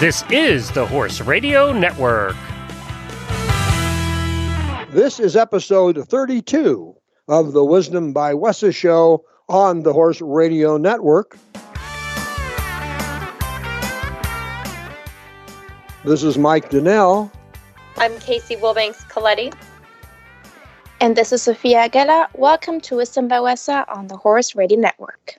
This is the Horse Radio Network. This is episode 32 of the Wisdom by WESA show on the Horse Radio Network. This is Mike Donnell. I'm Casey Wilbanks Coletti. And this is Sophia Aguila. Welcome to Wisdom by WESA on the Horse Radio Network.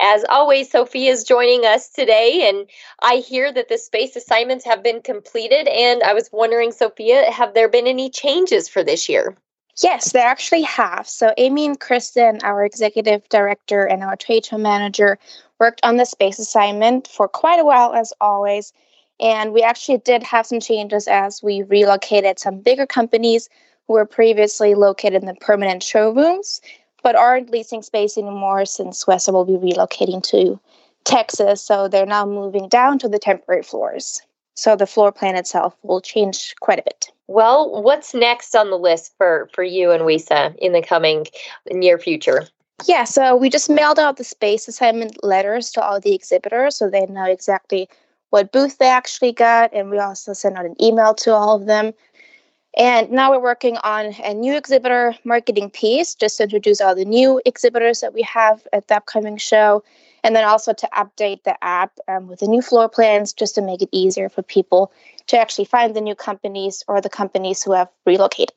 As always, Sophia is joining us today, and I hear that the space assignments have been completed. And I was wondering, Sophia, have there been any changes for this year? Yes, there actually have. So, Amy and Kristen, our executive director and our trade show manager, worked on the space assignment for quite a while, as always. And we actually did have some changes as we relocated some bigger companies who were previously located in the permanent showrooms but aren't leasing space anymore since WESA will be relocating to Texas. So they're now moving down to the temporary floors. So the floor plan itself will change quite a bit. Well, what's next on the list for, for you and WESA in the coming near future? Yeah, so we just mailed out the space assignment letters to all the exhibitors so they know exactly what booth they actually got. And we also sent out an email to all of them and now we're working on a new exhibitor marketing piece just to introduce all the new exhibitors that we have at the upcoming show. And then also to update the app um, with the new floor plans just to make it easier for people to actually find the new companies or the companies who have relocated.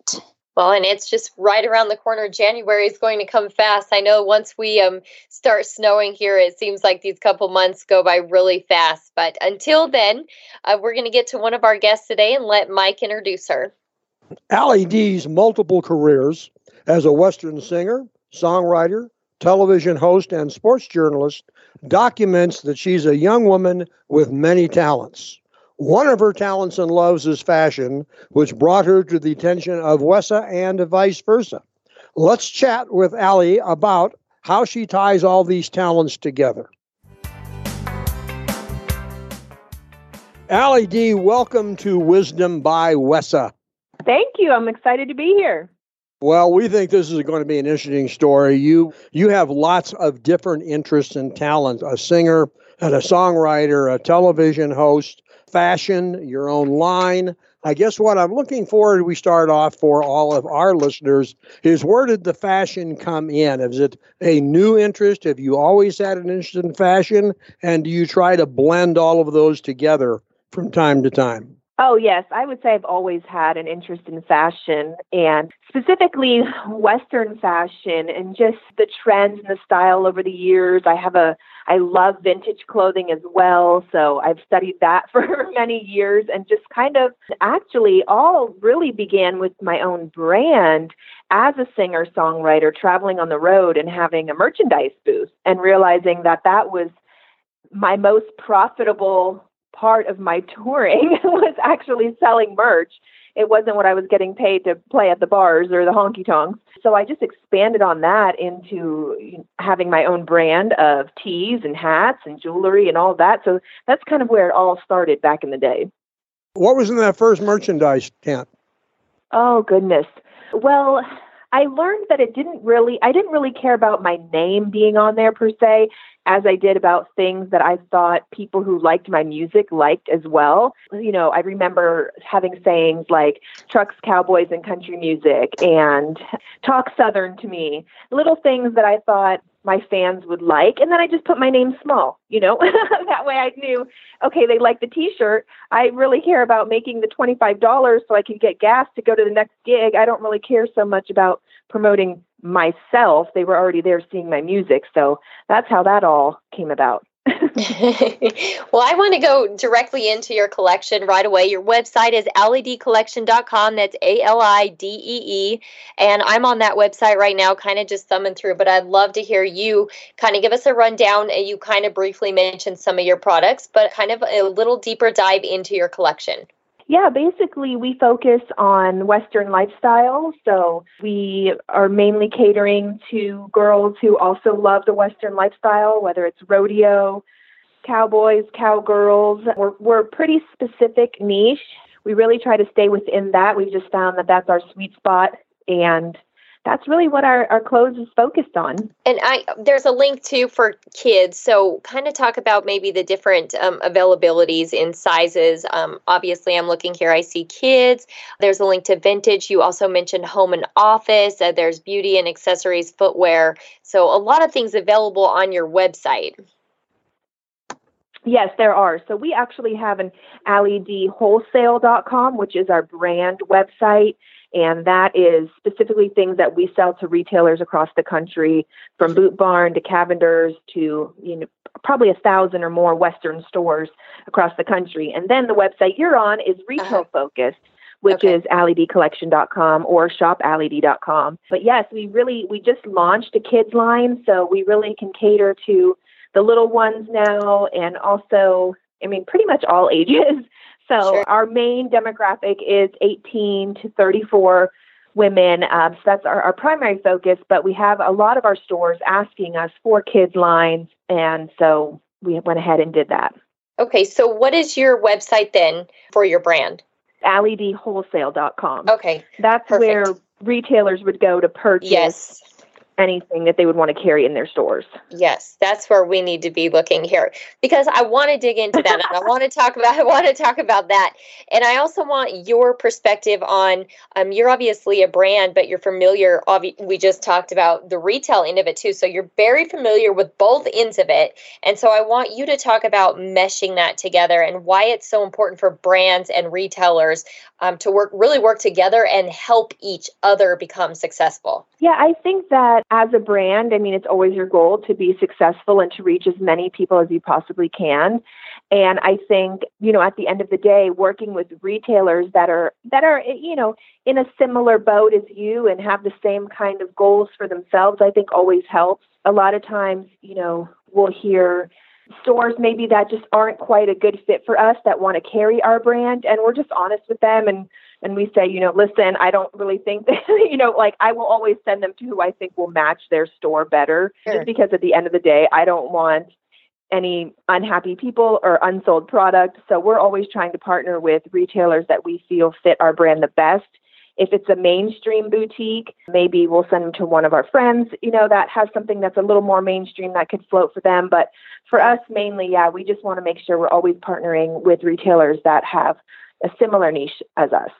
Well, and it's just right around the corner. January is going to come fast. I know once we um, start snowing here, it seems like these couple months go by really fast. But until then, uh, we're going to get to one of our guests today and let Mike introduce her. Ali Dee's multiple careers as a Western singer, songwriter, television host, and sports journalist documents that she's a young woman with many talents. One of her talents and loves is fashion, which brought her to the attention of WESA and vice versa. Let's chat with Ali about how she ties all these talents together. Ali Dee, welcome to Wisdom by WESA. Thank you. I'm excited to be here. Well, we think this is going to be an interesting story. You you have lots of different interests and talents: a singer and a songwriter, a television host, fashion, your own line. I guess what I'm looking for, we start off for all of our listeners, is where did the fashion come in? Is it a new interest? Have you always had an interest in fashion? And do you try to blend all of those together from time to time? Oh, yes. I would say I've always had an interest in fashion and specifically Western fashion and just the trends and the style over the years. I have a, I love vintage clothing as well. So I've studied that for many years and just kind of actually all really began with my own brand as a singer songwriter traveling on the road and having a merchandise booth and realizing that that was my most profitable part of my touring was actually selling merch. It wasn't what I was getting paid to play at the bars or the honky tonks. So I just expanded on that into having my own brand of tees and hats and jewelry and all that. So that's kind of where it all started back in the day. What was in that first merchandise tent? Oh, goodness. Well, I learned that it didn't really, I didn't really care about my name being on there per se, as I did about things that I thought people who liked my music liked as well. You know, I remember having sayings like trucks, cowboys, and country music, and talk Southern to me, little things that I thought my fans would like. And then I just put my name small, you know, that way I knew, okay, they like the t shirt. I really care about making the $25 so I can get gas to go to the next gig. I don't really care so much about promoting myself. They were already there seeing my music. So that's how that all came about. well, I want to go directly into your collection right away. Your website is alideecollection.com. That's A L I D E E. And I'm on that website right now, kind of just thumbing through, but I'd love to hear you kind of give us a rundown. And you kind of briefly mentioned some of your products, but kind of a little deeper dive into your collection. Yeah, basically, we focus on Western lifestyle. So we are mainly catering to girls who also love the Western lifestyle, whether it's rodeo, cowboys, cowgirls. We're, we're pretty specific niche. We really try to stay within that. We've just found that that's our sweet spot. And that's really what our, our clothes is focused on. And I there's a link too for kids. So kind of talk about maybe the different um, availabilities in sizes. Um, obviously, I'm looking here. I see kids. There's a link to vintage. You also mentioned home and office. Uh, there's beauty and accessories, footwear. So a lot of things available on your website. Yes, there are. So we actually have an alideewholesale.com, which is our brand website and that is specifically things that we sell to retailers across the country, from Boot Barn to Cavender's to you know probably a thousand or more Western stores across the country. And then the website you're on is retail uh-huh. focused. Which okay. is alideecollection.com or shopalidee.com. But yes, we really we just launched a kids line, so we really can cater to the little ones now and also I mean pretty much all ages. So sure. our main demographic is 18 to 34 women. Um, so that's our, our primary focus, but we have a lot of our stores asking us for kids lines. And so we went ahead and did that. Okay. So what is your website then for your brand? alideewholesale.com. Okay. That's Perfect. where retailers would go to purchase yes anything that they would want to carry in their stores. Yes, that's where we need to be looking here because I want to dig into that and I want to talk about I want to talk about that. And I also want your perspective on um you're obviously a brand but you're familiar obvi- we just talked about the retail end of it too. So you're very familiar with both ends of it. And so I want you to talk about meshing that together and why it's so important for brands and retailers um, to work really work together and help each other become successful. Yeah, I think that as a brand, I mean, it's always your goal to be successful and to reach as many people as you possibly can. And I think, you know, at the end of the day, working with retailers that are that are, eh, you know, in a similar boat as you and have the same kind of goals for themselves, I think always helps. A lot of times, you know, we'll hear stores maybe that just aren't quite a good fit for us that want to carry our brand and we're just honest with them and and we say, you know, listen, I don't really think that, you know, like I will always send them to who I think will match their store better. Sure. Just because at the end of the day, I don't want any unhappy people or unsold product. So we're always trying to partner with retailers that we feel fit our brand the best. If it's a mainstream boutique, maybe we'll send them to one of our friends, you know, that has something that's a little more mainstream that could float for them. But for us, mainly, yeah, we just want to make sure we're always partnering with retailers that have a similar niche as us.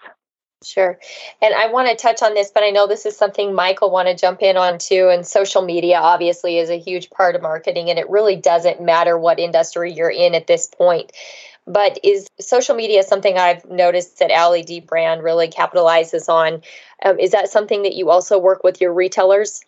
Sure. And I want to touch on this, but I know this is something Michael want to jump in on too. And social media obviously is a huge part of marketing, and it really doesn't matter what industry you're in at this point. But is social media something I've noticed that Ali Dee brand really capitalizes on? Um, is that something that you also work with your retailers?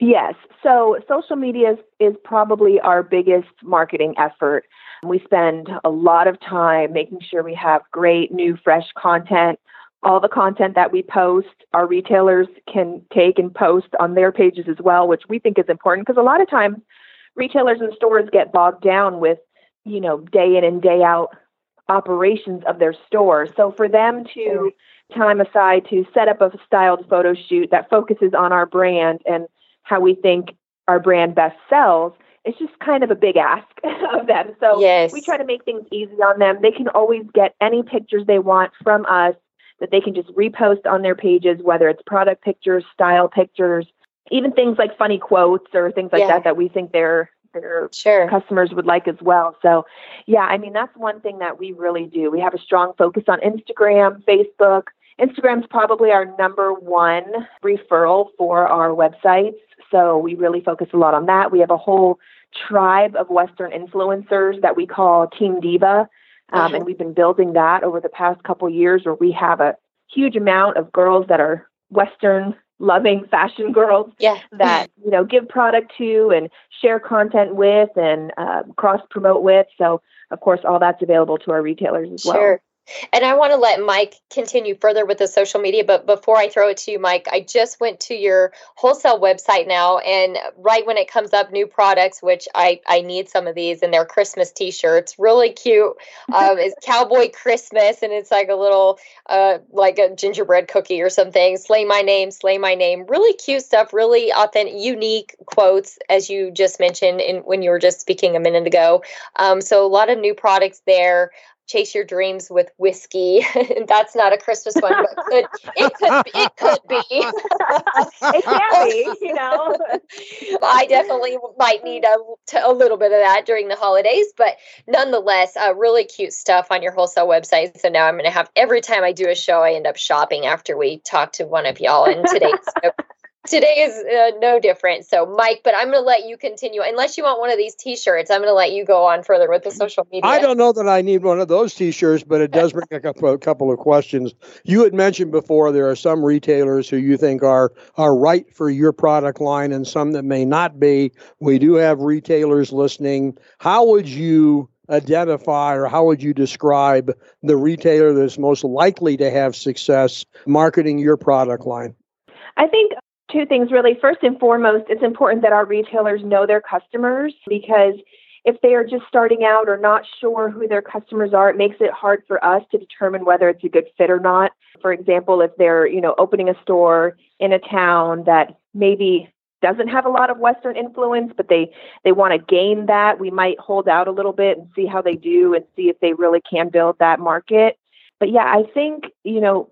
Yes. So social media is, is probably our biggest marketing effort. We spend a lot of time making sure we have great, new, fresh content. All the content that we post, our retailers can take and post on their pages as well, which we think is important because a lot of times retailers and stores get bogged down with, you know, day in and day out operations of their store. So for them to time aside to set up a styled photo shoot that focuses on our brand and how we think our brand best sells, it's just kind of a big ask of them. So yes. we try to make things easy on them. They can always get any pictures they want from us that they can just repost on their pages, whether it's product pictures, style pictures, even things like funny quotes or things like yeah. that that we think their their sure. customers would like as well. So yeah, I mean that's one thing that we really do. We have a strong focus on Instagram, Facebook. Instagram's probably our number one referral for our websites. So we really focus a lot on that. We have a whole tribe of Western influencers that we call Team Diva. Um. And we've been building that over the past couple years where we have a huge amount of girls that are Western loving fashion girls yeah. that, you know, give product to and share content with and uh, cross promote with. So, of course, all that's available to our retailers as sure. well. And I want to let Mike continue further with the social media, but before I throw it to you, Mike, I just went to your wholesale website now, and right when it comes up, new products, which I I need some of these, and they're Christmas T-shirts, really cute. Um, it's Cowboy Christmas, and it's like a little uh like a gingerbread cookie or something. Slay my name, slay my name. Really cute stuff, really authentic, unique quotes, as you just mentioned in when you were just speaking a minute ago. Um, so a lot of new products there chase your dreams with whiskey. That's not a Christmas one, but could, it could be, it could be. it can be, you know. I definitely might need a, a little bit of that during the holidays, but nonetheless, uh, really cute stuff on your wholesale website. So now I'm going to have every time I do a show, I end up shopping after we talk to one of y'all. And today's today is uh, no different. So, Mike, but I'm going to let you continue. Unless you want one of these T-shirts, I'm going to let you go on further with the social media. I don't know that I need one of those T-shirts, but it does bring up a couple of questions. You had mentioned before there are some retailers who you think are are right for your product line, and some that may not be. We do have retailers listening. How would you? identify or how would you describe the retailer that's most likely to have success marketing your product line? I think two things really. First and foremost, it's important that our retailers know their customers because if they are just starting out or not sure who their customers are, it makes it hard for us to determine whether it's a good fit or not. For example, if they're, you know, opening a store in a town that maybe doesn't have a lot of western influence but they they want to gain that we might hold out a little bit and see how they do and see if they really can build that market but yeah i think you know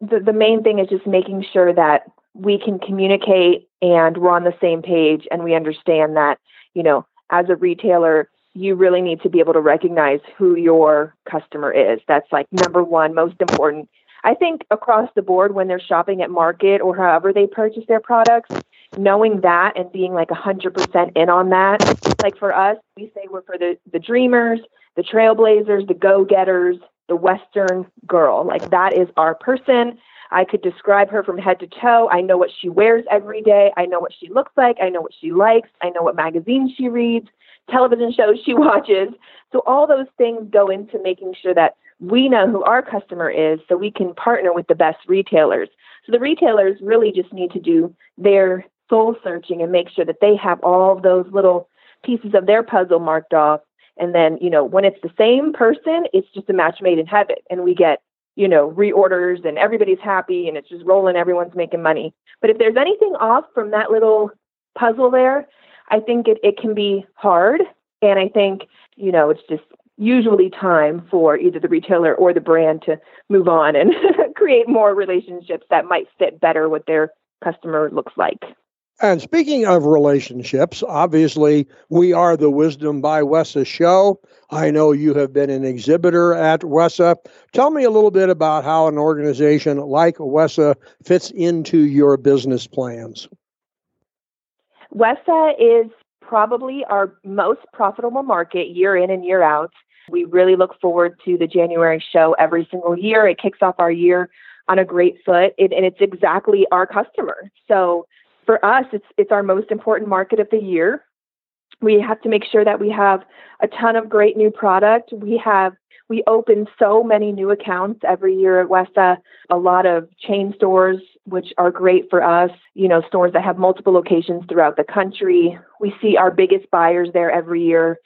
the the main thing is just making sure that we can communicate and we're on the same page and we understand that, you know, as a retailer, you really need to be able to recognize who your customer is. That's like number one, most important. I think across the board, when they're shopping at market or however they purchase their products, knowing that and being like 100% in on that. Like for us, we say we're for the, the dreamers, the trailblazers, the go getters, the Western girl. Like that is our person. I could describe her from head to toe. I know what she wears every day. I know what she looks like. I know what she likes. I know what magazines she reads, television shows she watches. So all those things go into making sure that we know who our customer is so we can partner with the best retailers. So the retailers really just need to do their soul searching and make sure that they have all those little pieces of their puzzle marked off. And then, you know, when it's the same person, it's just a match made in heaven. And we get you know, reorders and everybody's happy and it's just rolling, everyone's making money. But if there's anything off from that little puzzle there, I think it, it can be hard. And I think, you know, it's just usually time for either the retailer or the brand to move on and create more relationships that might fit better what their customer looks like. And speaking of relationships, obviously we are the Wisdom by WESA show. I know you have been an exhibitor at WESA. Tell me a little bit about how an organization like WESA fits into your business plans. WESA is probably our most profitable market year in and year out. We really look forward to the January show every single year. It kicks off our year on a great foot, it, and it's exactly our customer. So for us, it's it's our most important market of the year. We have to make sure that we have a ton of great new product. We have we open so many new accounts every year at WESA, a lot of chain stores, which are great for us, you know, stores that have multiple locations throughout the country. We see our biggest buyers there every year.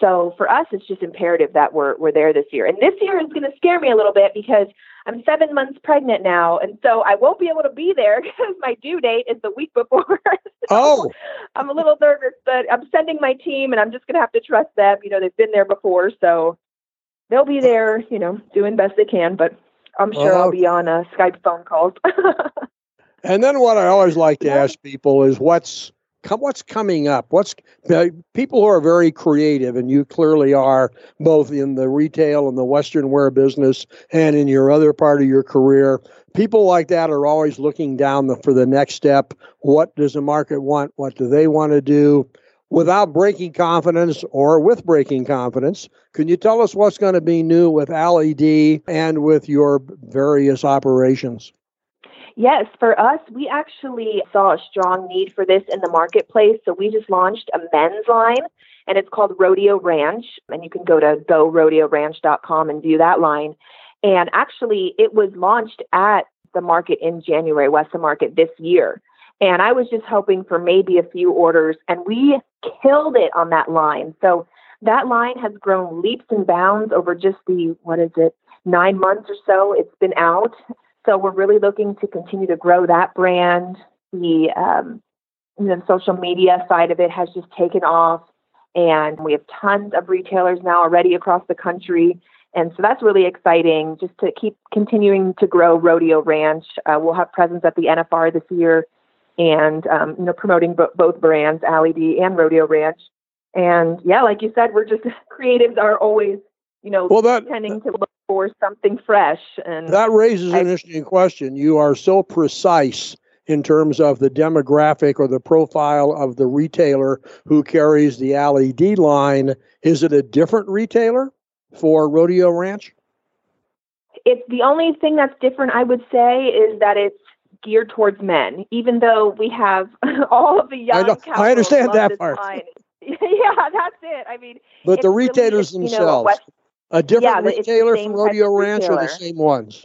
So for us, it's just imperative that we're, we're there this year. And this year is going to scare me a little bit because I'm seven months pregnant now, and so I won't be able to be there because my due date is the week before. so oh, I'm a little nervous, but I'm sending my team, and I'm just gonna have to trust them. You know, they've been there before, so they'll be there. You know, doing best they can, but I'm sure I'll oh. be on a Skype phone calls. and then what I always like to ask people is what's what's coming up? What's people who are very creative, and you clearly are both in the retail and the Western wear business, and in your other part of your career. People like that are always looking down the, for the next step. What does the market want? What do they want to do? Without breaking confidence or with breaking confidence, can you tell us what's going to be new with Ali Dee and with your various operations? Yes, for us, we actually saw a strong need for this in the marketplace. So we just launched a men's line and it's called Rodeo Ranch. And you can go to gorodeoranch.com and view that line. And actually, it was launched at the market in January, WESA Market this year. And I was just hoping for maybe a few orders, and we killed it on that line. So that line has grown leaps and bounds over just the, what is it, nine months or so it's been out. So we're really looking to continue to grow that brand. The, um, the social media side of it has just taken off, and we have tons of retailers now already across the country. And so that's really exciting just to keep continuing to grow Rodeo Ranch. Uh, we'll have presence at the NFR this year and um, you know promoting b- both brands, Ali Dee and Rodeo Ranch. And yeah, like you said, we're just creatives are always you know well, that, tending to look for something fresh. And that raises I, an interesting question. You are so precise in terms of the demographic or the profile of the retailer who carries the Ali Dee line. Is it a different retailer for Rodeo Ranch? It's the only thing that's different, I would say, is that it's geared towards men, even though we have all of the young. I, I understand that part. yeah, that's it. I mean, but the retailers themselves, you know, a different yeah, retailer from Rodeo Ranch or the same ones?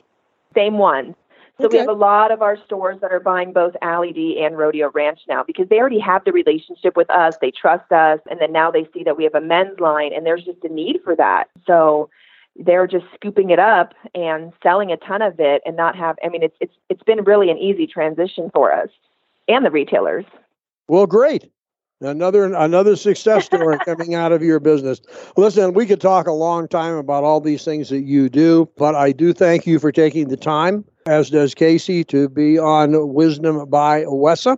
Same ones. So okay. we have a lot of our stores that are buying both Ali Dee and Rodeo Ranch now because they already have the relationship with us. They trust us. And then now they see that we have a men's line and there's just a need for that. So they're just scooping it up and selling a ton of it and not have I mean it's it's it's been really an easy transition for us and the retailers. Well, great. Another another success story coming out of your business. Listen, we could talk a long time about all these things that you do, but I do thank you for taking the time, as does Casey, to be on Wisdom by WESA.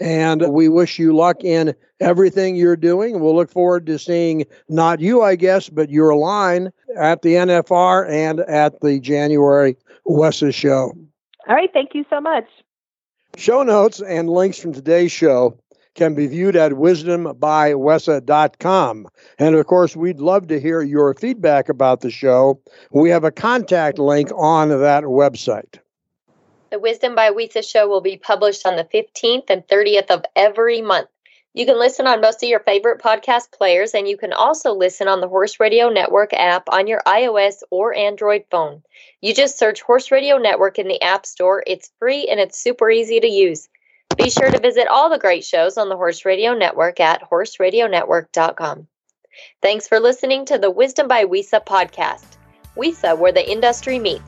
And we wish you luck in everything you're doing. We'll look forward to seeing not you, I guess, but your line at the NFR and at the January WESA show. All right. Thank you so much. Show notes and links from today's show can be viewed at wisdombywesa.com. And of course, we'd love to hear your feedback about the show. We have a contact link on that website. The Wisdom by WESA show will be published on the 15th and 30th of every month. You can listen on most of your favorite podcast players, and you can also listen on the Horse Radio Network app on your iOS or Android phone. You just search Horse Radio Network in the App Store. It's free and it's super easy to use. Be sure to visit all the great shows on the Horse Radio Network at horseradionetwork.com. Thanks for listening to the Wisdom by WESA podcast. WESA, where the industry meets.